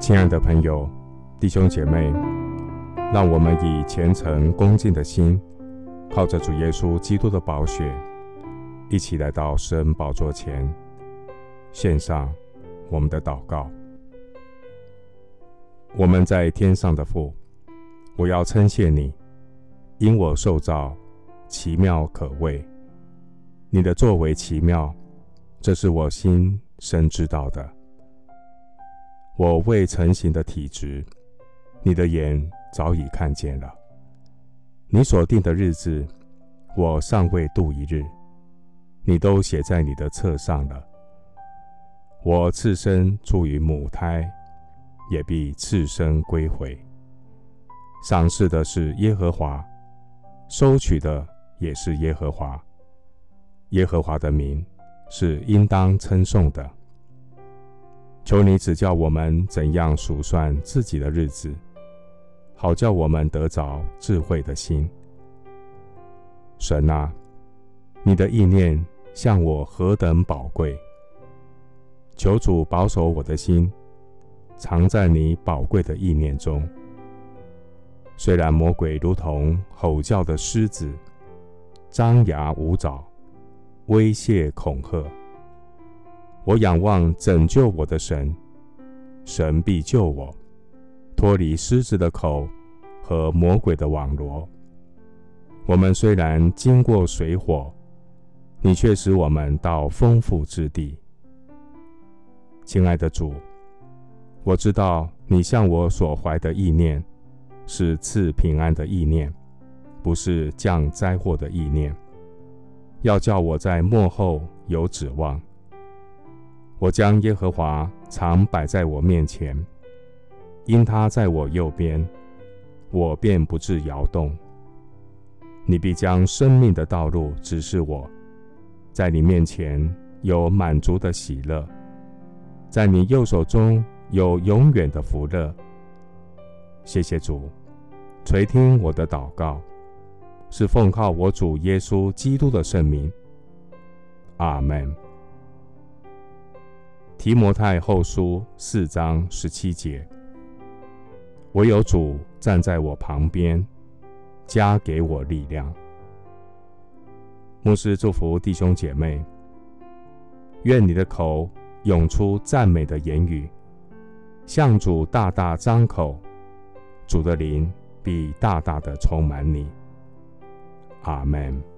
亲爱的朋友、弟兄姐妹，让我们以虔诚恭敬的心，靠着主耶稣基督的宝血，一起来到施恩宝座前，献上我们的祷告。我们在天上的父，我要称谢你，因我受造奇妙可畏，你的作为奇妙，这是我心深知道的。我未成形的体质，你的眼早已看见了。你所定的日子，我尚未度一日，你都写在你的册上了。我次生出于母胎，也必次生归回。赏赐的是耶和华，收取的也是耶和华。耶和华的名是应当称颂的。求你指教我们怎样数算自己的日子，好叫我们得着智慧的心。神啊，你的意念向我何等宝贵！求主保守我的心，藏在你宝贵的意念中。虽然魔鬼如同吼叫的狮子，张牙舞爪，威胁恐吓。我仰望拯救我的神，神必救我，脱离狮子的口和魔鬼的网罗。我们虽然经过水火，你却使我们到丰富之地。亲爱的主，我知道你向我所怀的意念是赐平安的意念，不是降灾祸的意念，要叫我在末后有指望。我将耶和华常摆在我面前，因他在我右边，我便不致摇动。你必将生命的道路指示我，在你面前有满足的喜乐，在你右手中有永远的福乐。谢谢主，垂听我的祷告，是奉靠我主耶稣基督的圣名。阿门。提摩太后书四章十七节：唯有主站在我旁边，加给我力量。牧师祝福弟兄姐妹，愿你的口涌出赞美的言语，向主大大张口，主的灵必大大的充满你。阿门。